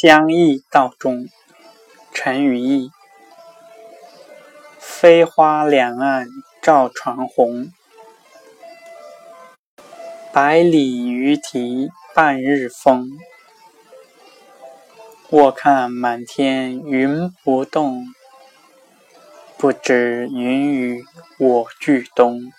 相忆道中，陈与义。飞花两岸照船红，百里渔堤半日风。卧看满天云不动，不知云雨我俱东。